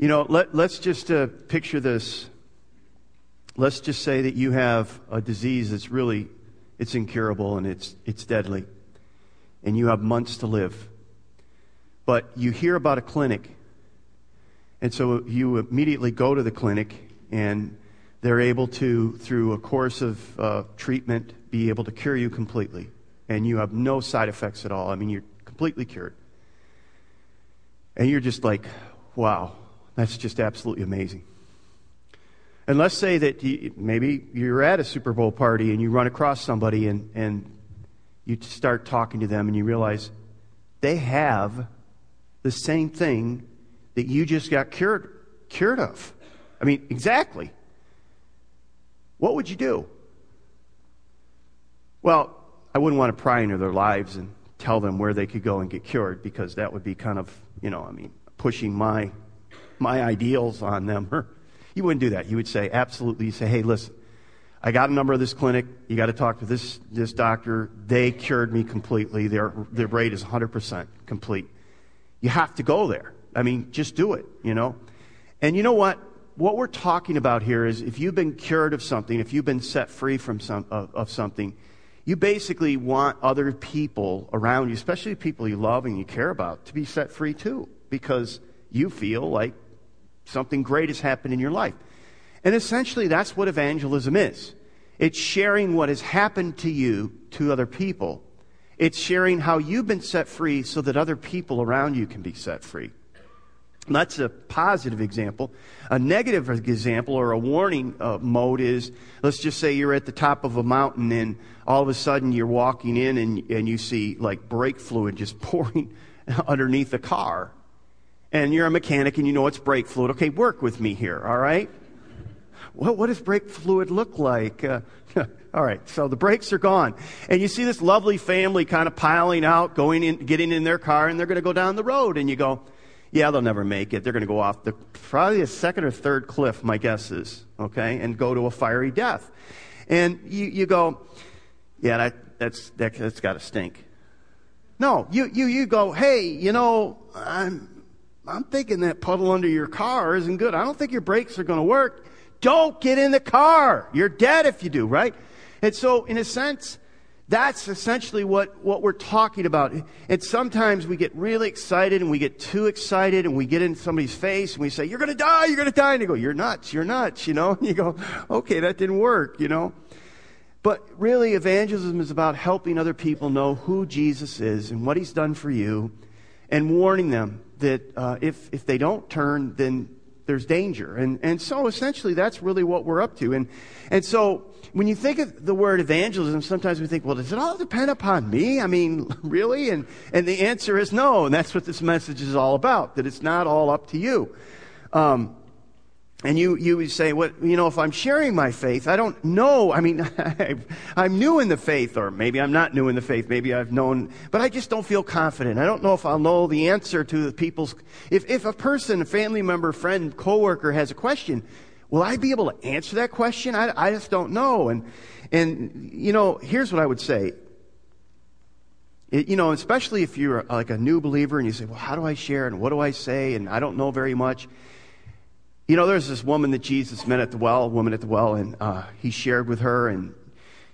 You know, let, let's just uh, picture this. Let's just say that you have a disease that's really, it's incurable and it's, it's deadly. And you have months to live. But you hear about a clinic. And so you immediately go to the clinic and they're able to, through a course of uh, treatment, be able to cure you completely. And you have no side effects at all. I mean, you're completely cured. And you're just like, wow, that's just absolutely amazing. And let's say that you, maybe you're at a Super Bowl party and you run across somebody and, and you start talking to them and you realize they have the same thing that you just got cured, cured of. I mean, exactly. What would you do? Well, I wouldn't want to pry into their lives and tell them where they could go and get cured because that would be kind of, you know, I mean, pushing my my ideals on them. you wouldn't do that. You would say, absolutely, you say, hey, listen, I got a number of this clinic. You got to talk to this, this doctor. They cured me completely. Their, their rate is 100% complete. You have to go there. I mean, just do it, you know? And you know what? What we're talking about here is if you've been cured of something, if you've been set free from some, of, of something, you basically want other people around you, especially people you love and you care about, to be set free too, because you feel like something great has happened in your life. And essentially, that's what evangelism is it's sharing what has happened to you to other people, it's sharing how you've been set free so that other people around you can be set free. That's a positive example. A negative example or a warning uh, mode is let's just say you're at the top of a mountain and all of a sudden you're walking in and, and you see like brake fluid just pouring underneath the car and you're a mechanic and you know it's brake fluid. Okay, work with me here, all right? What, what does brake fluid look like? Uh, all right, so the brakes are gone. And you see this lovely family kind of piling out, going in, getting in their car, and they're going to go down the road. And you go, yeah, they'll never make it. They're going to go off the, probably a second or third cliff, my guess is, okay, and go to a fiery death. And you, you go, yeah, that, that's, that, that's got to stink. No, you, you, you go, hey, you know, I'm, I'm thinking that puddle under your car isn't good. I don't think your brakes are going to work. Don't get in the car. You're dead if you do, right? And so, in a sense, that's essentially what, what we're talking about. And sometimes we get really excited and we get too excited and we get in somebody's face and we say, You're going to die, you're going to die. And they go, You're nuts, you're nuts, you know? And you go, Okay, that didn't work, you know? But really, evangelism is about helping other people know who Jesus is and what he's done for you and warning them that uh, if, if they don't turn, then there's danger. And, and so essentially that's really what we're up to. And, and so when you think of the word evangelism, sometimes we think, well, does it all depend upon me? I mean, really? And, and the answer is no. And that's what this message is all about, that it's not all up to you. Um, and you, you would say, what, you know, if I'm sharing my faith, I don't know. I mean, I'm new in the faith, or maybe I'm not new in the faith. Maybe I've known, but I just don't feel confident. I don't know if I'll know the answer to the people's, if, if a person, a family member, friend, coworker has a question, will I be able to answer that question? I, I just don't know. And, and, you know, here's what I would say. It, you know, especially if you're like a new believer and you say, well, how do I share and what do I say? And I don't know very much. You know, there's this woman that Jesus met at the well, a woman at the well, and uh, he shared with her, and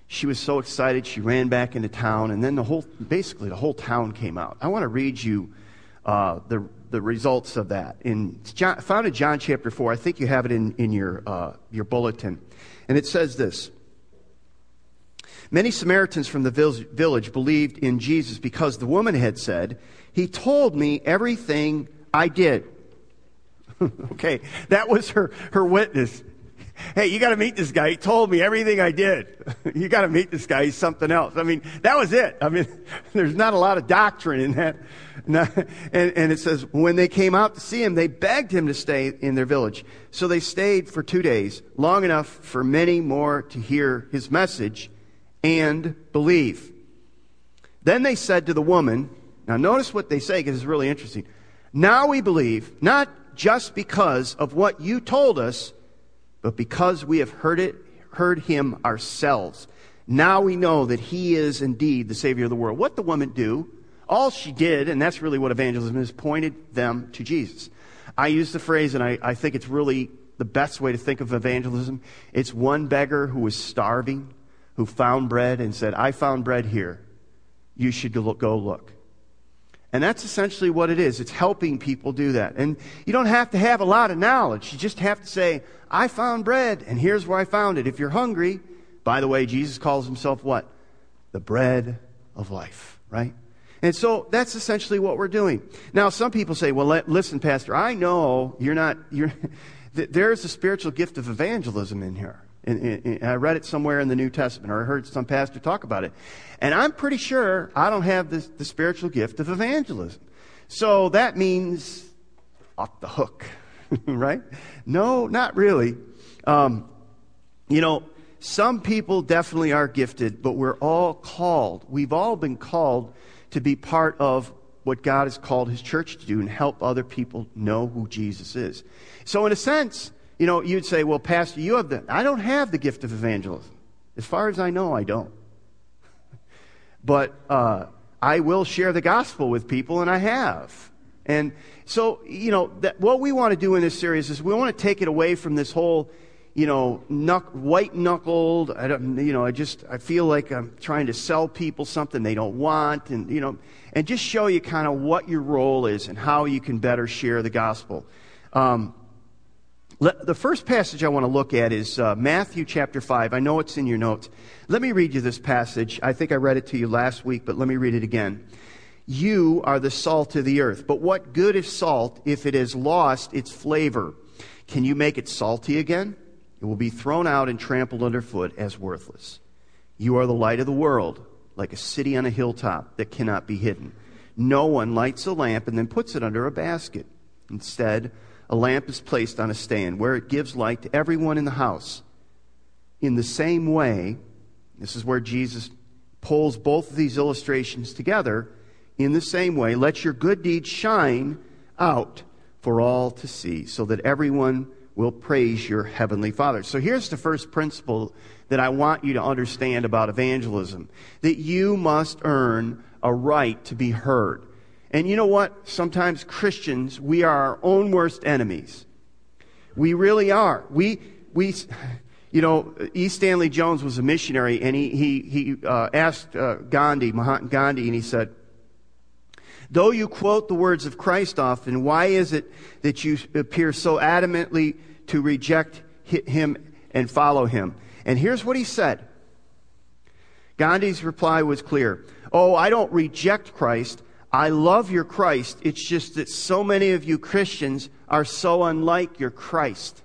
she was so excited she ran back into town, and then the whole, basically the whole town came out. I want to read you uh, the the results of that in John, found in John chapter four. I think you have it in in your uh, your bulletin, and it says this. Many Samaritans from the village believed in Jesus because the woman had said, He told me everything I did. okay, that was her, her witness. Hey, you got to meet this guy. He told me everything I did. you got to meet this guy. He's something else. I mean, that was it. I mean, there's not a lot of doctrine in that. And, and it says, when they came out to see him, they begged him to stay in their village. So they stayed for two days, long enough for many more to hear his message and believe. Then they said to the woman, now notice what they say because it's really interesting. Now we believe, not just because of what you told us, but because we have heard it, heard him ourselves. Now we know that he is indeed the Savior of the world. What the woman do, all she did, and that's really what evangelism is, pointed them to Jesus. I use the phrase, and I, I think it's really the best way to think of evangelism. It's one beggar who was starving, who found bread and said, I found bread here. You should go look. And that's essentially what it is. It's helping people do that. And you don't have to have a lot of knowledge. You just have to say, I found bread, and here's where I found it. If you're hungry, by the way, Jesus calls himself what? The bread of life, right? And so that's essentially what we're doing. Now, some people say, well, let, listen, Pastor, I know you're not, you're, there's a spiritual gift of evangelism in here. And, I read it somewhere in the New Testament, or I heard some pastor talk about it. And I'm pretty sure I don't have the, the spiritual gift of evangelism. So that means off the hook, right? No, not really. Um, you know, some people definitely are gifted, but we're all called. We've all been called to be part of what God has called His church to do and help other people know who Jesus is. So, in a sense, you know, you'd say, well, Pastor, you have the, I don't have the gift of evangelism. As far as I know, I don't. But uh, I will share the gospel with people, and I have. And so, you know, that, what we want to do in this series is we want to take it away from this whole you know, knuck, white knuckled. I don't, you know, I just, I feel like I'm trying to sell people something they don't want and, you know, and just show you kind of what your role is and how you can better share the gospel. Um, the first passage I want to look at is uh, Matthew chapter 5. I know it's in your notes. Let me read you this passage. I think I read it to you last week, but let me read it again. You are the salt of the earth. But what good is salt if it has lost its flavor? Can you make it salty again? It will be thrown out and trampled underfoot as worthless. You are the light of the world, like a city on a hilltop that cannot be hidden. No one lights a lamp and then puts it under a basket. Instead, a lamp is placed on a stand where it gives light to everyone in the house. In the same way, this is where Jesus pulls both of these illustrations together. In the same way, let your good deeds shine out for all to see, so that everyone will praise your heavenly Father. So here's the first principle that I want you to understand about evangelism that you must earn a right to be heard. And you know what? Sometimes Christians, we are our own worst enemies. We really are. We, we, you know, E. Stanley Jones was a missionary, and he, he, he uh, asked uh, Gandhi, Mahatma Gandhi, and he said, Though you quote the words of Christ often, why is it that you appear so adamantly to reject him and follow him? And here's what he said Gandhi's reply was clear Oh, I don't reject Christ. I love your Christ. It's just that so many of you Christians are so unlike your Christ.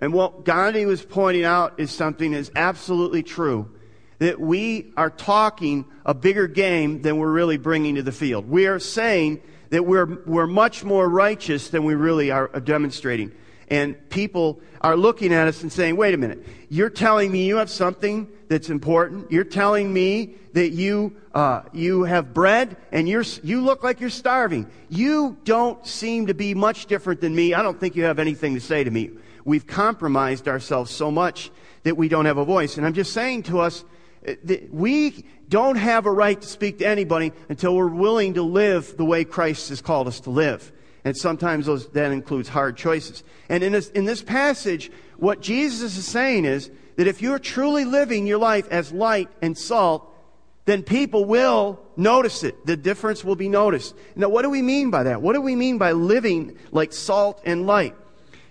And what Gandhi was pointing out is something that's absolutely true that we are talking a bigger game than we're really bringing to the field. We are saying that we're, we're much more righteous than we really are demonstrating. And people are looking at us and saying, wait a minute, you're telling me you have something that's important. You're telling me that you, uh, you have bread and you're, you look like you're starving. You don't seem to be much different than me. I don't think you have anything to say to me. We've compromised ourselves so much that we don't have a voice. And I'm just saying to us, that we don't have a right to speak to anybody until we're willing to live the way Christ has called us to live. And sometimes those, that includes hard choices. And in this, in this passage, what Jesus is saying is that if you're truly living your life as light and salt, then people will notice it. The difference will be noticed. Now, what do we mean by that? What do we mean by living like salt and light?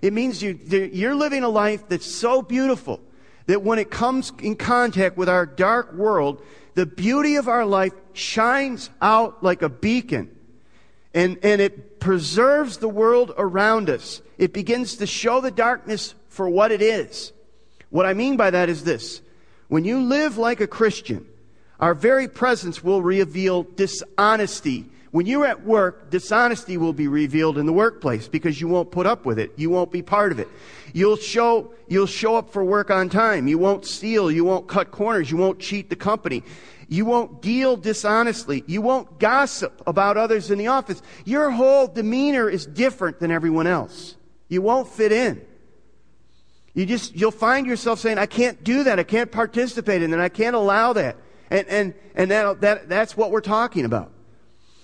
It means you, you're living a life that's so beautiful that when it comes in contact with our dark world, the beauty of our life shines out like a beacon. And, and it preserves the world around us. It begins to show the darkness for what it is. What I mean by that is this. When you live like a Christian, our very presence will reveal dishonesty when you're at work, dishonesty will be revealed in the workplace because you won't put up with it. You won't be part of it. You'll show, you'll show up for work on time. You won't steal. You won't cut corners. You won't cheat the company. You won't deal dishonestly. You won't gossip about others in the office. Your whole demeanor is different than everyone else. You won't fit in. You just, you'll find yourself saying, I can't do that. I can't participate in that. I can't allow that. And, and, and that, that, that's what we're talking about.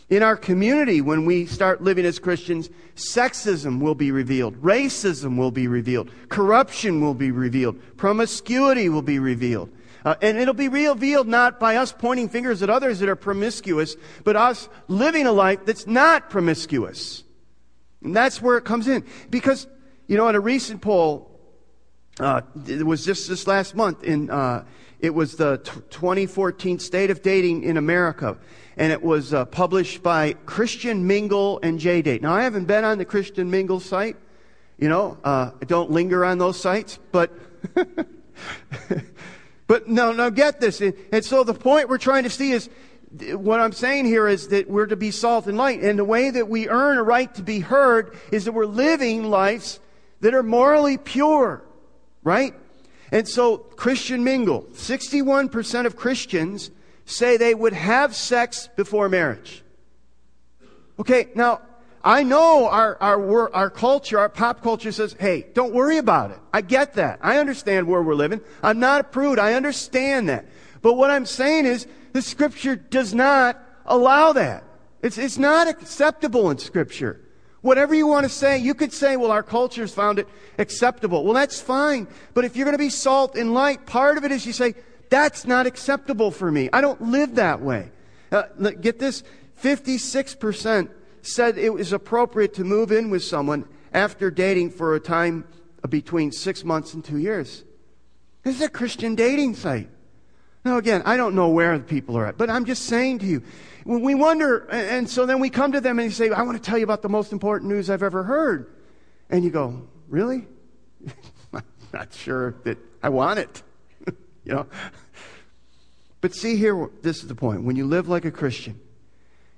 In our community, when we start living as Christians, sexism will be revealed, racism will be revealed, corruption will be revealed, promiscuity will be revealed. Uh, and it'll be revealed not by us pointing fingers at others that are promiscuous, but us living a life that's not promiscuous. And that's where it comes in. Because, you know, in a recent poll, uh, it was just this last month in, uh, it was the t- 2014 State of Dating in America. And it was uh, published by Christian Mingle and JDate. Now, I haven't been on the Christian Mingle site. You know, uh, I don't linger on those sites, but But no, no, get this. And, so the point we're trying to see is what I'm saying here is that we're to be salt and light. And the way that we earn a right to be heard is that we're living lives that are morally pure, right? And so, Christian mingle. 61% of Christians say they would have sex before marriage. Okay, now, I know our, our, our culture, our pop culture says, hey, don't worry about it. I get that. I understand where we're living. I'm not a prude. I understand that. But what I'm saying is, the scripture does not allow that. It's, it's not acceptable in scripture. Whatever you want to say, you could say, well, our culture's found it acceptable. Well, that's fine. But if you're going to be salt and light, part of it is you say, that's not acceptable for me. I don't live that way. Uh, get this 56% said it was appropriate to move in with someone after dating for a time between six months and two years. This is a Christian dating site. Now, again, I don't know where the people are at, but I'm just saying to you, when we wonder, and so then we come to them and say, I want to tell you about the most important news I've ever heard. And you go, Really? I'm not sure that I want it. you know? But see here, this is the point. When you live like a Christian,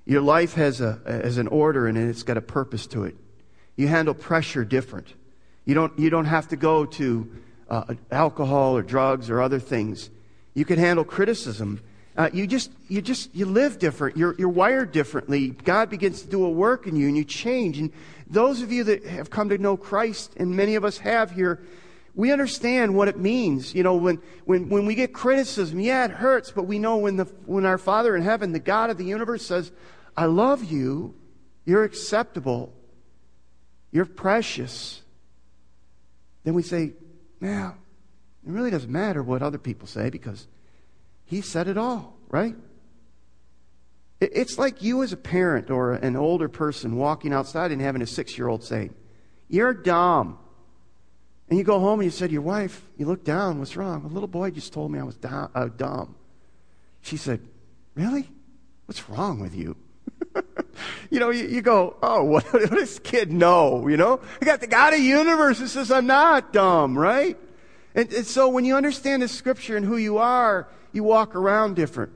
your life has, a, has an order and it's got a purpose to it. You handle pressure different. You don't, you don't have to go to uh, alcohol or drugs or other things. You can handle criticism. Uh, you just, you just, you live different. You're, you're wired differently. God begins to do a work in you and you change. And those of you that have come to know Christ, and many of us have here, we understand what it means. You know, when, when, when we get criticism, yeah, it hurts, but we know when, the, when our Father in heaven, the God of the universe says, I love you. You're acceptable. You're precious. Then we say, "Now, it really doesn't matter what other people say because He said it all, right? It's like you as a parent or an older person walking outside and having a six year old say, You're dumb. And you go home and you said your wife, You look down, what's wrong? A little boy just told me I was uh, dumb. She said, Really? What's wrong with you? You know, you, you go, oh, what, what, does this kid know? You know, I got the God of the universe that says I'm not dumb, right? And, and so when you understand the scripture and who you are, you walk around different.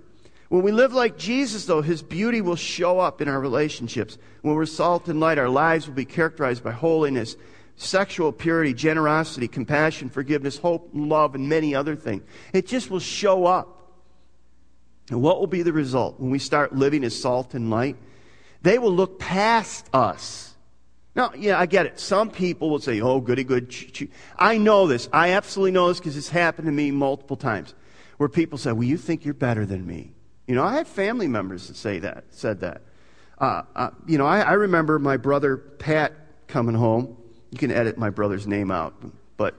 When we live like Jesus, though, His beauty will show up in our relationships. When we're salt and light, our lives will be characterized by holiness, sexual purity, generosity, compassion, forgiveness, hope, love, and many other things. It just will show up. And what will be the result when we start living as salt and light? They will look past us. Now, yeah, I get it. Some people will say, oh, goody good. I know this. I absolutely know this because it's happened to me multiple times where people say, well, you think you're better than me. You know, I have family members that say that, said that. Uh, uh, you know, I, I remember my brother Pat coming home. You can edit my brother's name out, but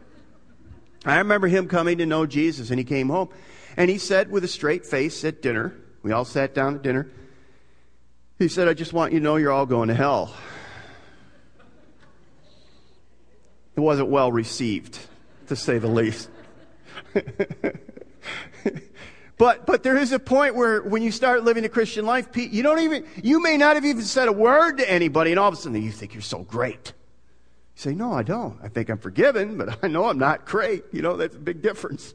I remember him coming to know Jesus and he came home and he said with a straight face at dinner, we all sat down at dinner, he said, I just want you to know you're all going to hell. It wasn't well received, to say the least. but but there is a point where when you start living a Christian life, Pete, you don't even you may not have even said a word to anybody, and all of a sudden you think you're so great. You say, No, I don't. I think I'm forgiven, but I know I'm not great. You know, that's a big difference.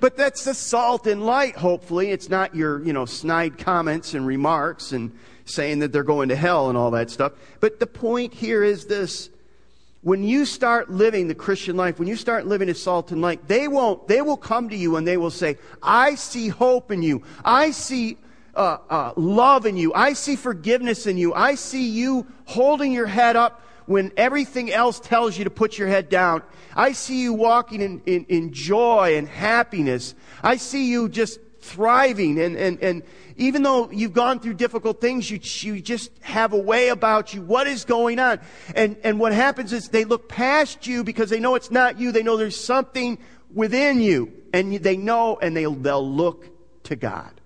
But that's the salt and light, hopefully. It's not your, you know, snide comments and remarks and saying that they're going to hell and all that stuff. But the point here is this. When you start living the Christian life, when you start living as salt and light, they won't, they will come to you and they will say, I see hope in you. I see uh, uh, love in you. I see forgiveness in you. I see you holding your head up when everything else tells you to put your head down. I see you walking in, in, in joy and happiness. I see you just thriving and, and, and even though you've gone through difficult things, you, you just have a way about you. What is going on? And, and what happens is they look past you because they know it's not you. They know there's something within you. And they know and they, they'll look to God.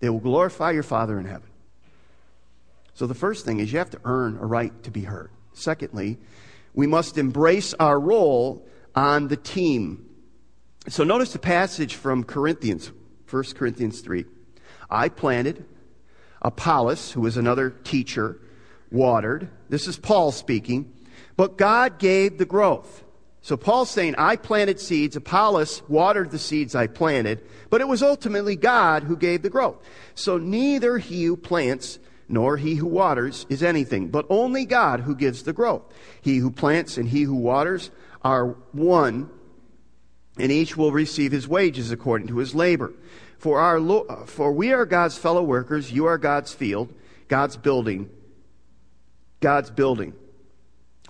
They will glorify your Father in heaven. So the first thing is you have to earn a right to be heard. Secondly, we must embrace our role on the team. So notice the passage from Corinthians, 1 Corinthians 3. I planted, Apollos, who was another teacher, watered. This is Paul speaking. But God gave the growth. So Paul's saying, I planted seeds, Apollos watered the seeds I planted, but it was ultimately God who gave the growth. So neither he who plants nor he who waters is anything, but only God who gives the growth. He who plants and he who waters are one, and each will receive his wages according to his labor. For, our, uh, for we are God's fellow workers, you are God's field, God's building, God's building.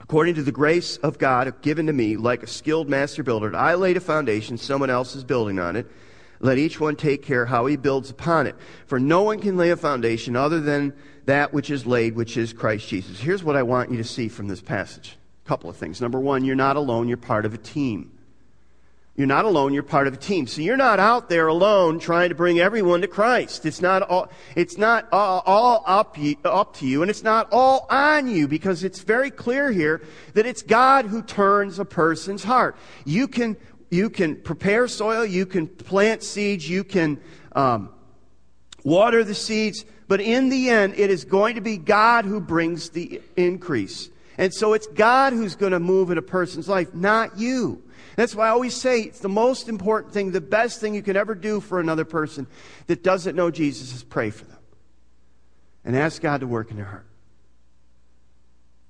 According to the grace of God given to me, like a skilled master builder, I laid a foundation, someone else is building on it. Let each one take care how he builds upon it. For no one can lay a foundation other than that which is laid, which is Christ Jesus. Here's what I want you to see from this passage. A couple of things. Number one, you're not alone, you're part of a team. You're not alone, you're part of a team. So you're not out there alone trying to bring everyone to Christ. It's not all, it's not all, up, up to you, and it's not all on you, because it's very clear here that it's God who turns a person's heart. You can, you can prepare soil, you can plant seeds, you can um, water the seeds, but in the end, it is going to be God who brings the increase. And so it's God who's going to move in a person's life, not you. That's why I always say it's the most important thing, the best thing you can ever do for another person that doesn't know Jesus is pray for them and ask God to work in their heart.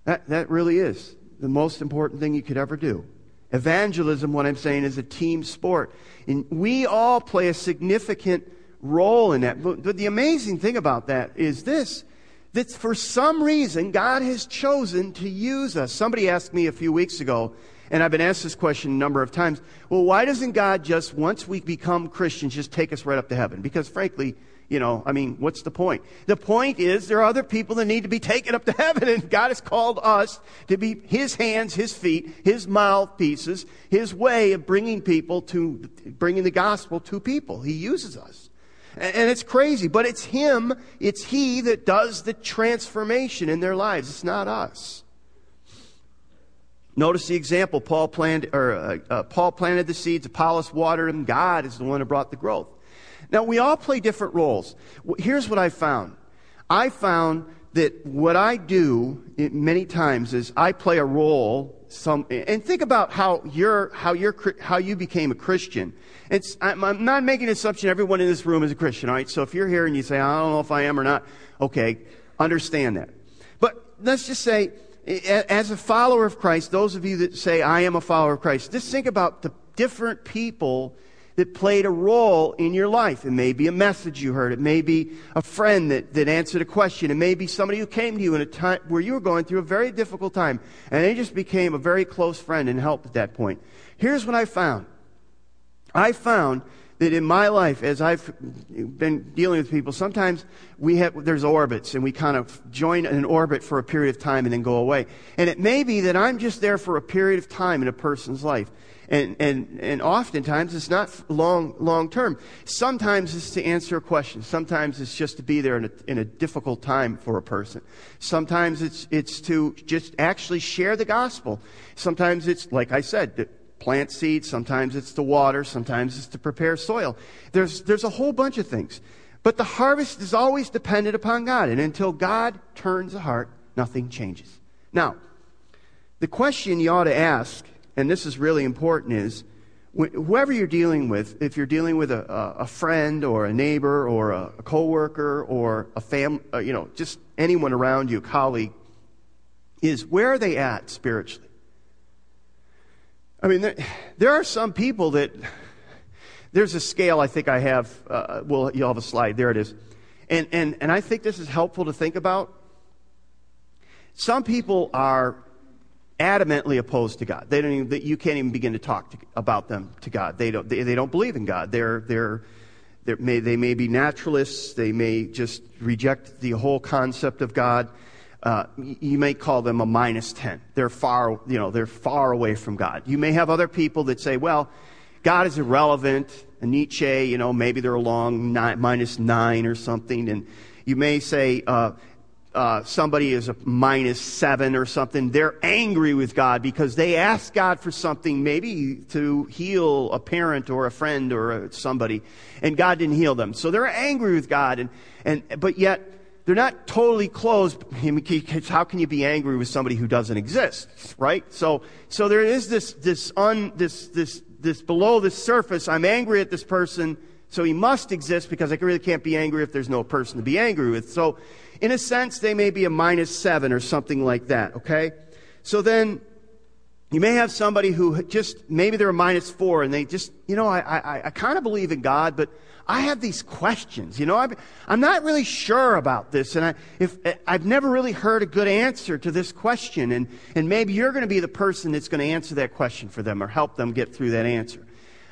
That, that really is the most important thing you could ever do. Evangelism, what I'm saying, is a team sport. And we all play a significant role in that. But, but the amazing thing about that is this that for some reason, God has chosen to use us. Somebody asked me a few weeks ago, and I've been asked this question a number of times. Well, why doesn't God just, once we become Christians, just take us right up to heaven? Because frankly, you know, I mean, what's the point? The point is there are other people that need to be taken up to heaven, and God has called us to be His hands, His feet, His mouthpieces, His way of bringing people to, bringing the gospel to people. He uses us. And it's crazy, but it's Him, it's He that does the transformation in their lives. It's not us. Notice the example. Paul planted, or, uh, uh, Paul planted the seeds, Apollos watered them, God is the one who brought the growth. Now, we all play different roles. Here's what I found. I found that what I do many times is I play a role. Some and think about how you're how you're how you became a Christian. It's I'm, I'm not making an assumption everyone in this room is a Christian. All right, so if you're here and you say I don't know if I am or not, okay, understand that. But let's just say as a follower of Christ, those of you that say, I am a follower of Christ, just think about the different people that played a role in your life. It may be a message you heard. It may be a friend that, that answered a question. It may be somebody who came to you in a time where you were going through a very difficult time and they just became a very close friend and helped at that point. Here's what I found. I found that in my life, as I've been dealing with people, sometimes we have, there's orbits and we kind of join an orbit for a period of time and then go away. And it may be that I'm just there for a period of time in a person's life. And, and, and oftentimes it's not long, long term. Sometimes it's to answer a question. Sometimes it's just to be there in a, in a difficult time for a person. Sometimes it's, it's to just actually share the gospel. Sometimes it's, like I said, plant seeds, sometimes it's to water, sometimes it's to prepare soil. There's, there's a whole bunch of things. But the harvest is always dependent upon God. And until God turns the heart, nothing changes. Now, the question you ought to ask, and this is really important, is whoever you're dealing with, if you're dealing with a, a friend or a neighbor or a, a coworker or a family, uh, you know, just anyone around you, a colleague, is where are they at spiritually? I mean, there, are some people that, there's a scale I think I have, uh, well, you'll have a slide, there it is. And, and, and I think this is helpful to think about. Some people are adamantly opposed to God. They don't even, you can't even begin to talk to, about them to God. They don't, they, they don't believe in God. They're, they're, may, they may be naturalists. They may just reject the whole concept of God. Uh, you may call them a minus 10. They're far, you know, they're far away from God. You may have other people that say, well, God is irrelevant. And Nietzsche, you know, maybe they're along nine, minus nine or something. And you may say, uh, uh, somebody is a minus seven or something, they're angry with God because they asked God for something, maybe to heal a parent or a friend or a, somebody, and God didn't heal them. So they're angry with God, and, and, but yet they're not totally closed. How can you be angry with somebody who doesn't exist, right? So, so there is this, this un, this, this, this below the surface. I'm angry at this person, so he must exist because I really can't be angry if there's no person to be angry with. So, in a sense, they may be a minus seven or something like that, okay? So then, you may have somebody who just, maybe they're a minus four and they just, you know, I, I, I kind of believe in God, but I have these questions. You know, I'm, I'm not really sure about this, and I, if, I've never really heard a good answer to this question, and, and maybe you're going to be the person that's going to answer that question for them or help them get through that answer.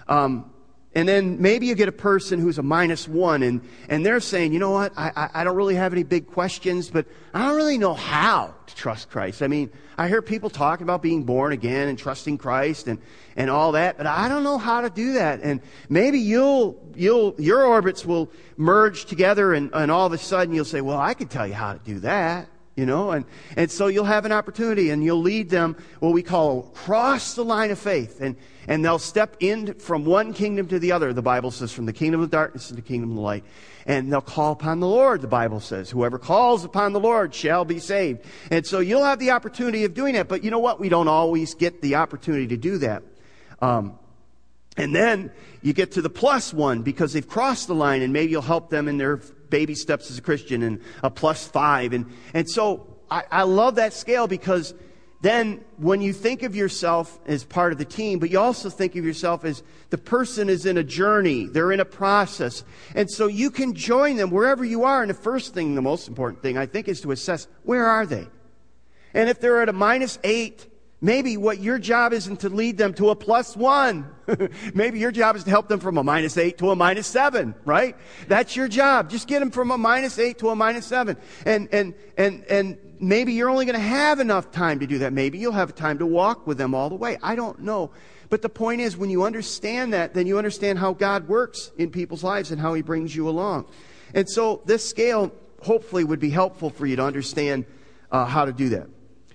Um, and then maybe you get a person who's a minus one and, and they're saying, you know what, I, I, I don't really have any big questions, but I don't really know how to trust Christ. I mean, I hear people talking about being born again and trusting Christ and, and all that, but I don't know how to do that. And maybe you'll, you'll, your orbits will merge together and, and all of a sudden you'll say, well, I can tell you how to do that you know and, and so you'll have an opportunity and you'll lead them what we call cross the line of faith. And, and they'll step in from one kingdom to the other the bible says from the kingdom of darkness to the kingdom of the light. And they'll call upon the lord the bible says. Whoever calls upon the lord shall be saved. And so you'll have the opportunity of doing that. But you know what? We don't always get the opportunity to do that. Um, and then you get to the plus one because they've crossed the line and maybe you'll help them in their baby steps as a Christian and a plus five. And, and so I, I love that scale because then when you think of yourself as part of the team, but you also think of yourself as the person is in a journey, they're in a process. And so you can join them wherever you are. And the first thing, the most important thing, I think, is to assess where are they? And if they're at a minus eight, Maybe what your job isn't to lead them to a plus one. Maybe your job is to help them from a minus eight to a minus seven, right? That's your job. Just get them from a minus eight to a minus seven. And, and, and, and maybe you're only going to have enough time to do that. Maybe you'll have time to walk with them all the way. I don't know. But the point is, when you understand that, then you understand how God works in people's lives and how He brings you along. And so this scale hopefully would be helpful for you to understand uh, how to do that.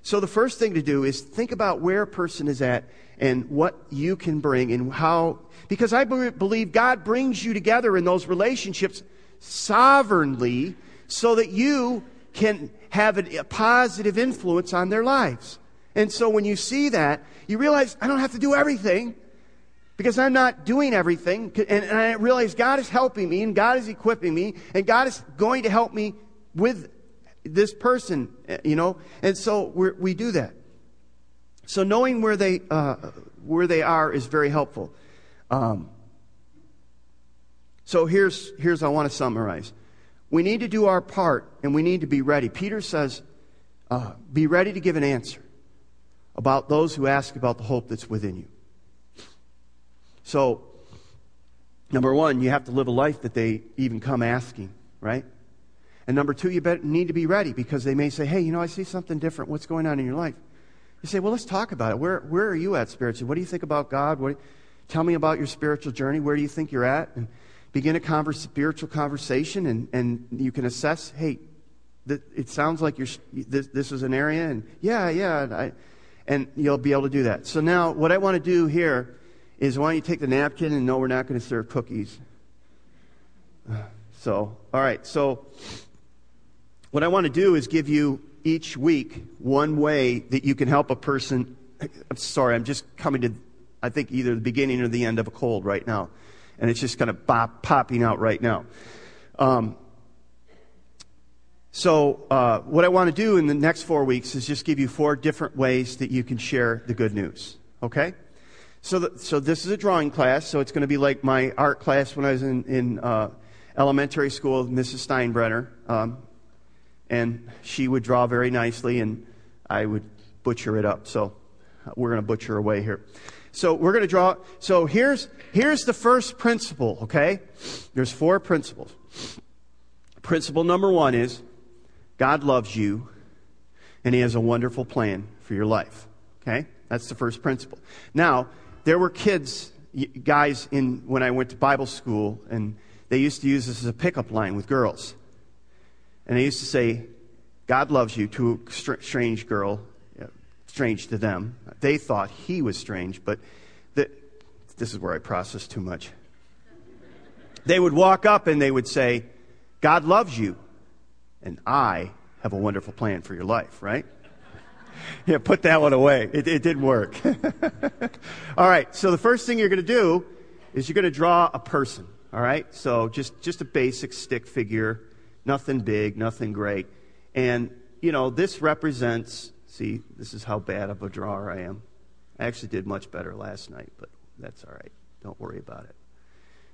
So the first thing to do is think about where a person is at and what you can bring and how, because I believe God brings you together in those relationships sovereignly so that you can have a positive influence on their lives. And so when you see that, you realize I don't have to do everything because I'm not doing everything. And, I realize God is helping me and God is equipping me and God is going to help me with this person, eh, you know, and so we do that. So knowing where they uh, where they are is very helpful. Um, so here's here's I want to summarize. We need to do our part, and we need to be ready. Peter says, uh, "Be ready to give an answer about those who ask about the hope that's within you." So, number one, you have to live a life that they even come asking, right? And number two, you need to be ready because they may say, hey, you know, I see something different. What's going on in your life? You say, well, let's talk about it. Where, where are you at spiritually? What do you think about God? What, tell me about your spiritual journey. Where do you think you're at? And begin a converse, spiritual conversation, and, and you can assess, hey, it sounds like you're, this, this is an area, and yeah, yeah, I, and you'll be able to do that. So now, what I want to do here is why don't you take the napkin and no, we're not going to serve cookies. So, all right, so what I want to do is give you each week one way that you can help a person. I'm sorry, I'm just coming to, I think, either the beginning or the end of a cold right now. And it's just kind of pop, popping out right now. Um, so, uh, what I want to do in the next four weeks is just give you four different ways that you can share the good news. Okay? So, the, so this is a drawing class, so it's going to be like my art class when I was in, in uh, elementary school, Mrs. Steinbrenner. Um, and she would draw very nicely, and I would butcher it up. So we're going to butcher away here. So we're going to draw. So here's, here's the first principle, okay? There's four principles. Principle number one is God loves you and He has a wonderful plan for your life, okay? That's the first principle. Now, there were kids, guys, in when I went to Bible school, and they used to use this as a pickup line with girls. And they used to say, God loves you to a strange girl, uh, strange to them. They thought he was strange, but the, this is where I process too much. They would walk up and they would say, God loves you, and I have a wonderful plan for your life, right? yeah, put that one away. It, it didn't work. all right, so the first thing you're going to do is you're going to draw a person, all right? So just, just a basic stick figure, nothing big, nothing great. And, you know, this represents, see, this is how bad of a drawer I am. I actually did much better last night, but that's all right. Don't worry about it.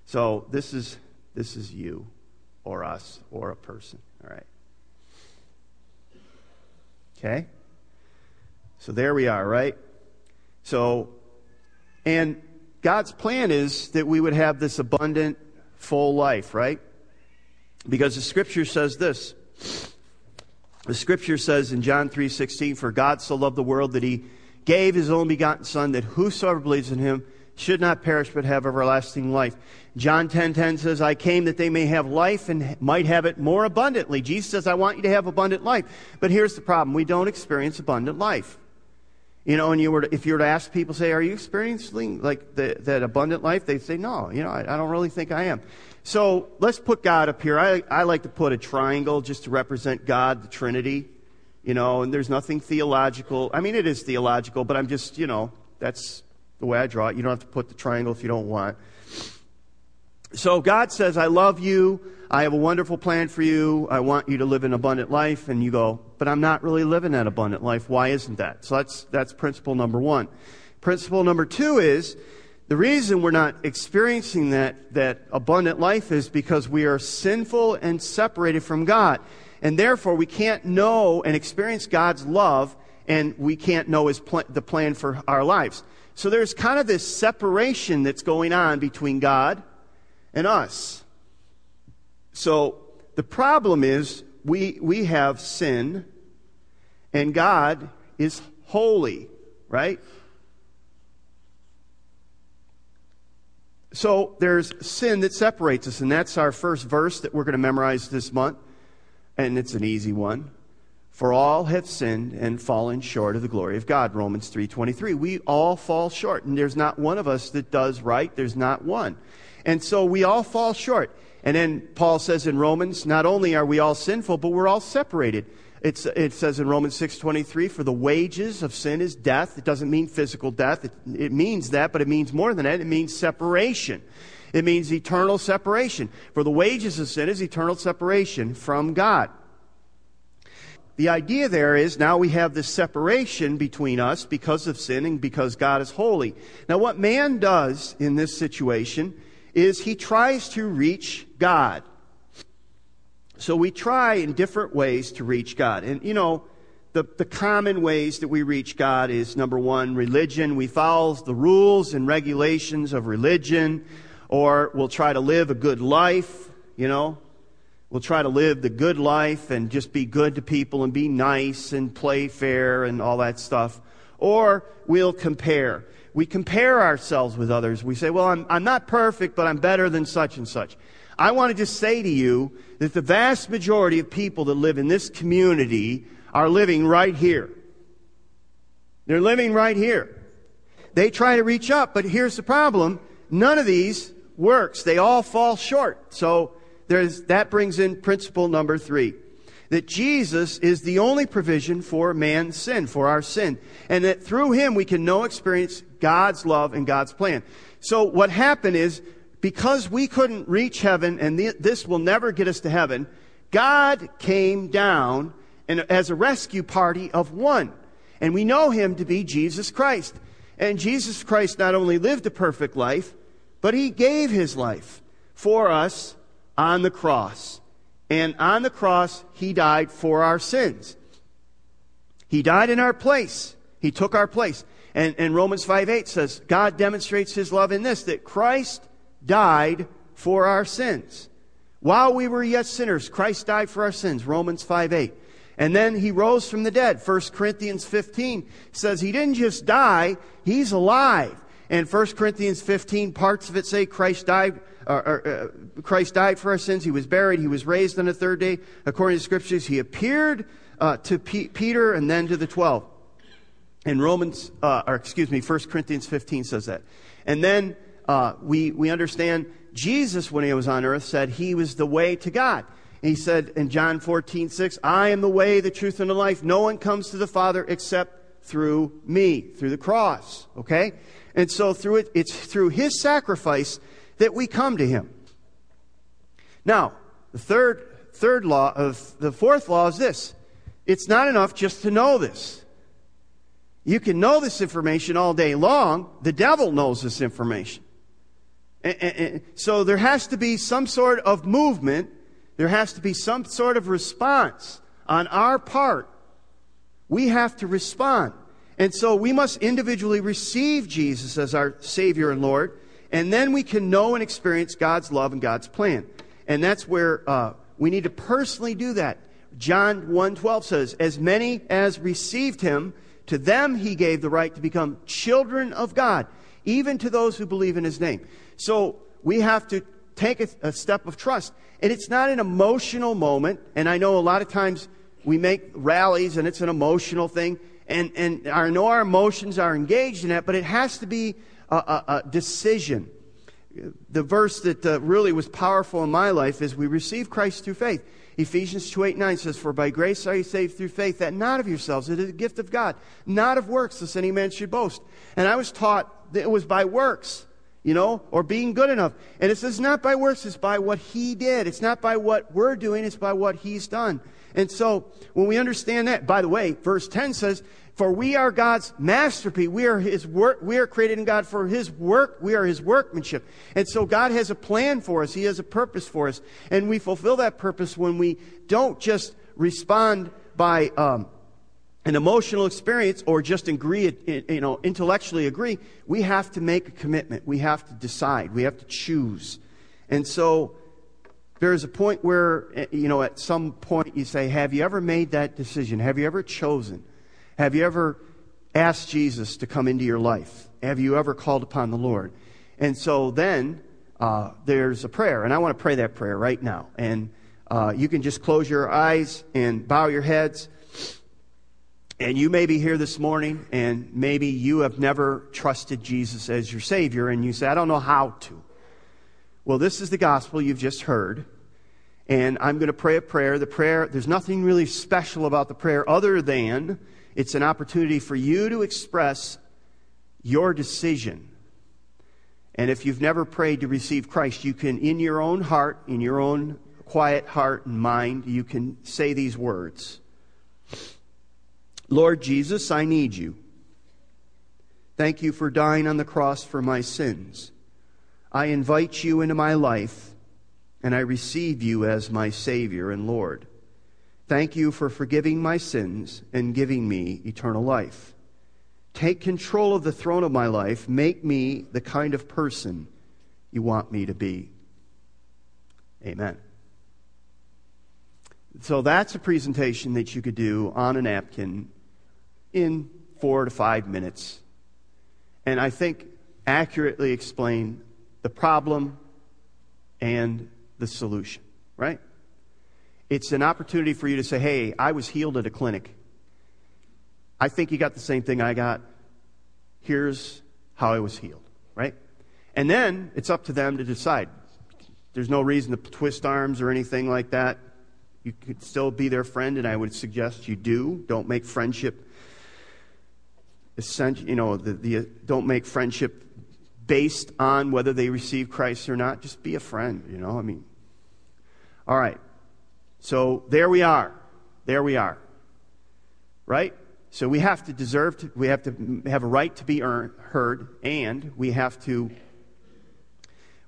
So this is, this is you or us or a person, all right? Okay? So there we are, right? So, and God's plan is that we would have this abundant, full life, right? Because the scripture says this. The scripture says in John 3:16, "For God so loved the world that he gave his only begotten son that whosoever believes in him should not perish but have everlasting life." John 10:10 10, 10 says, "I came that they may have life and might have it more abundantly." Jesus says, "I want you to have abundant life." But here's the problem. We don't experience abundant life. You know, and you were to, if you were to ask people, say, "Are you experiencing like the, that abundant life?" They'd say, "No." You know, I, I, don't really think I am. So let's put God up here. I, I like to put a triangle just to represent God, the Trinity. You know, and there's nothing theological. I mean, it is theological, but I'm just, you know, that's the way I draw it. You don't have to put the triangle if you don't want. So God says, I love you. I have a wonderful plan for you. I want you to live an abundant life. And you go, but I'm not really living that abundant life. Why isn't that? So that's, that's principle number one. Principle number two is the reason we're not experiencing that, that abundant life is because we are sinful and separated from God. And therefore we can't know and experience God's love and we can't know his pl- the plan for our lives. So there's kind of this separation that's going on between God and us. So the problem is we, we have sin and God is holy, right? So there's sin that separates us, and that's our first verse that we're going to memorize this month. And it's an easy one. For all have sinned and fallen short of the glory of God. Romans 3:23. We all fall short, and there's not one of us that does right. There's not one. And so we all fall short. And then Paul says in Romans, not only are we all sinful, but we're all separated. It's, it says in Romans 6.23, for the wages of sin is death. It doesn't mean physical death. It, it means that, but it means more than that. It means separation. It means eternal separation. For the wages of sin is eternal separation from God. The idea there is now we have this separation between us because of sin and because God is holy. Now, what man does in this situation is he tries to reach God. So we try in different ways to reach God. And, you know, the, the common ways that we reach God is number one, religion. We follow the rules and regulations of religion, or we'll try to live a good life, you know. We'll try to live the good life and just be good to people and be nice and play fair and all that stuff. Or we'll compare we compare ourselves with others. We say, well, I'm, I'm not perfect, but I'm better than such and such. I want to just say to you that the vast majority of people that live in this community are living right here. They're living right here. They try to reach up, but here's the problem. None of these works. They all fall short. So that brings in principle number three that Jesus is the only provision for man's sin, for our sin, and that through him we can know experience God's love and God's plan. So what happened is, because we couldn't reach heaven and this will never get us to heaven, God came down and as a rescue party of one. And we know him to be Jesus Christ. And Jesus Christ not only lived a perfect life, but he gave his life for us on the cross. And on the cross, he died for our sins. He died in our place. He took our place. And, and Romans 5 8 says, God demonstrates his love in this, that Christ died for our sins. While we were yet sinners, Christ died for our sins. Romans 5 8. And then he rose from the dead. 1 Corinthians 15 says he didn't just die, he's alive. And 1 Corinthians 15, parts of it say Christ died, uh, uh, Christ died for our sins. He was buried. He was raised on the third day. According to the scriptures, he appeared uh, to P- Peter and then to the 12. And Romans, uh, or excuse me, 1 Corinthians 15 says that. And then uh, we, we understand Jesus, when he was on earth, said he was the way to God. he said in John 14, 6, I am the way, the truth, and the life. No one comes to the Father except through me, through the cross. Okay? And so through it, it's through his sacrifice that we come to him. Now, the third, third law of the fourth law is this. It's not enough just to know this. You can know this information all day long. The devil knows this information. And, and, and, so there has to be some sort of movement. There has to be some sort of response on our part. We have to respond. And so we must individually receive Jesus as our Savior and Lord, and then we can know and experience God's love and God's plan. And that's where uh, we need to personally do that. John 1:12 says, "As many as received him, to them he gave the right to become children of God, even to those who believe in his name." So we have to take a, a step of trust. And it's not an emotional moment, and I know a lot of times we make rallies and it's an emotional thing and, and I know our emotions are engaged in that, but it has to be a, a, a decision. The verse that uh, really was powerful in my life is we receive Christ through faith. Ephesians 2 8 9 says, For by grace are you saved through faith, that not of yourselves, it is a gift of God, not of works, lest any man should boast. And I was taught it was by works, you know, or being good enough. And it says, not by works, it's by what He did. It's not by what we're doing, it's by what He's done. And so when we understand that, by the way, verse 10 says, for we are God's masterpiece. We are His work. We are created in God for His work. We are His workmanship. And so God has a plan for us. He has a purpose for us. And we fulfill that purpose when we don't just respond by um, an emotional experience or just agree, you know, intellectually agree. We have to make a commitment. We have to decide. We have to choose. And so there is a point where, you know, at some point you say, have you ever made that decision? Have you ever chosen? Have you ever asked Jesus to come into your life? Have you ever called upon the Lord? And so then uh, there's a prayer, and I want to pray that prayer right now. And uh, you can just close your eyes and bow your heads. And you may be here this morning, and maybe you have never trusted Jesus as your Savior, and you say, I don't know how to. Well, this is the gospel you've just heard. And I'm going to pray a prayer. The prayer, there's nothing really special about the prayer other than it's an opportunity for you to express your decision. And if you've never prayed to receive Christ, you can, in your own heart, in your own quiet heart and mind, you can say these words Lord Jesus, I need you. Thank you for dying on the cross for my sins. I invite you into my life, and I receive you as my Savior and Lord. Thank you for forgiving my sins and giving me eternal life. Take control of the throne of my life. Make me the kind of person you want me to be. Amen. So that's a presentation that you could do on a napkin in four to five minutes. And I think accurately explain the problem and the solution, right? It's an opportunity for you to say, hey, I was healed at a clinic. I think you got the same thing I got. Here's how I was healed, right? And then it's up to them to decide. There's no reason to twist arms or anything like that. You could still be their friend, and I would suggest you do. Don't make friendship you know, the, the, don't make friendship based on whether they receive Christ or not. Just be a friend, you know. I mean, all right. So there we are. There we are. Right? So we have to deserve to, we have to have a right to be heard, and we have to,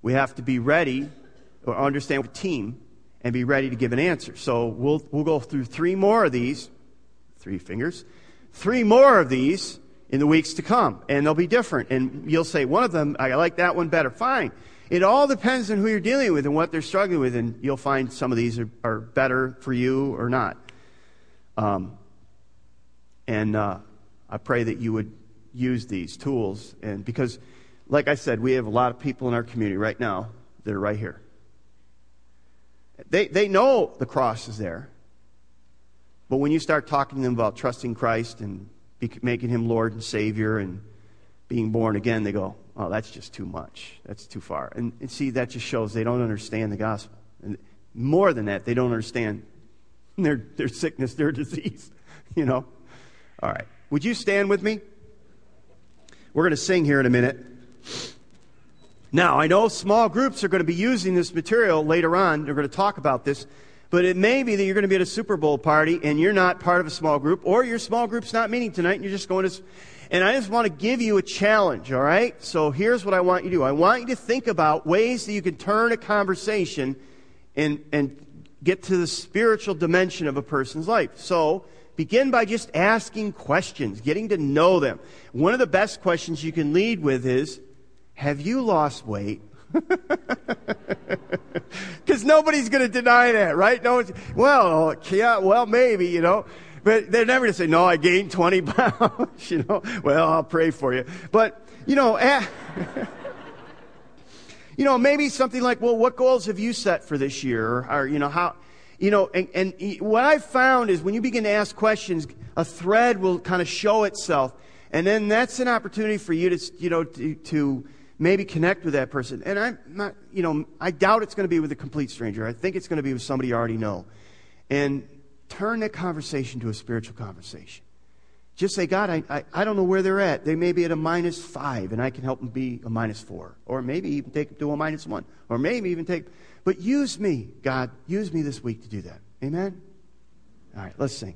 we have to be ready or understand the team and be ready to give an answer. So we'll, we'll go through three more of these, three fingers, three more of these in the weeks to come, and they'll be different. And you'll say, one of them, I like that one better. Fine. It all depends on who you're dealing with and what they're struggling with, and you'll find some of these are, are better for you or not. Um, and uh, I pray that you would use these tools, and because, like I said, we have a lot of people in our community right now that are right here. They, they know the cross is there. But when you start talking to them about trusting Christ and making him Lord and Savior and being born again, they go, oh, that's just too much. That's too far. And, and see, that just shows they don't understand the gospel. And more than that, they don't understand their, their sickness, their disease. You know? All right. Would you stand with me? We're going to sing here in a minute. Now, I know small groups are going to be using this material later on. They're going to talk about this. But it may be that you're going to be at a Super Bowl party and you're not part of a small group, or your small group's not meeting tonight and you're just going to. And I just want to give you a challenge, all right? So here's what I want you to do I want you to think about ways that you can turn a conversation and, and get to the spiritual dimension of a person's life. So begin by just asking questions, getting to know them. One of the best questions you can lead with is Have you lost weight? Because nobody's going to deny that, right? No, well, yeah, well, maybe, you know. But they're never going to say, no, I gained 20 pounds, you know. Well, I'll pray for you. But, you know, eh, you know, maybe something like, well, what goals have you set for this year? Or, you know, how, you know, and, and what I've found is when you begin to ask questions, a thread will kind of show itself. And then that's an opportunity for you to, you know, to, to maybe connect with that person. And I'm not, you know, I doubt it's going to be with a complete stranger. I think it's going to be with somebody you already know. And turn that conversation to a spiritual conversation. Just say, God, I, I, I don't know where they're at. They may be at a minus five, and I can help them be a minus four. Or maybe even take them to a minus one. Or maybe even take, but use me, God. Use me this week to do that. Amen? All right, let's sing.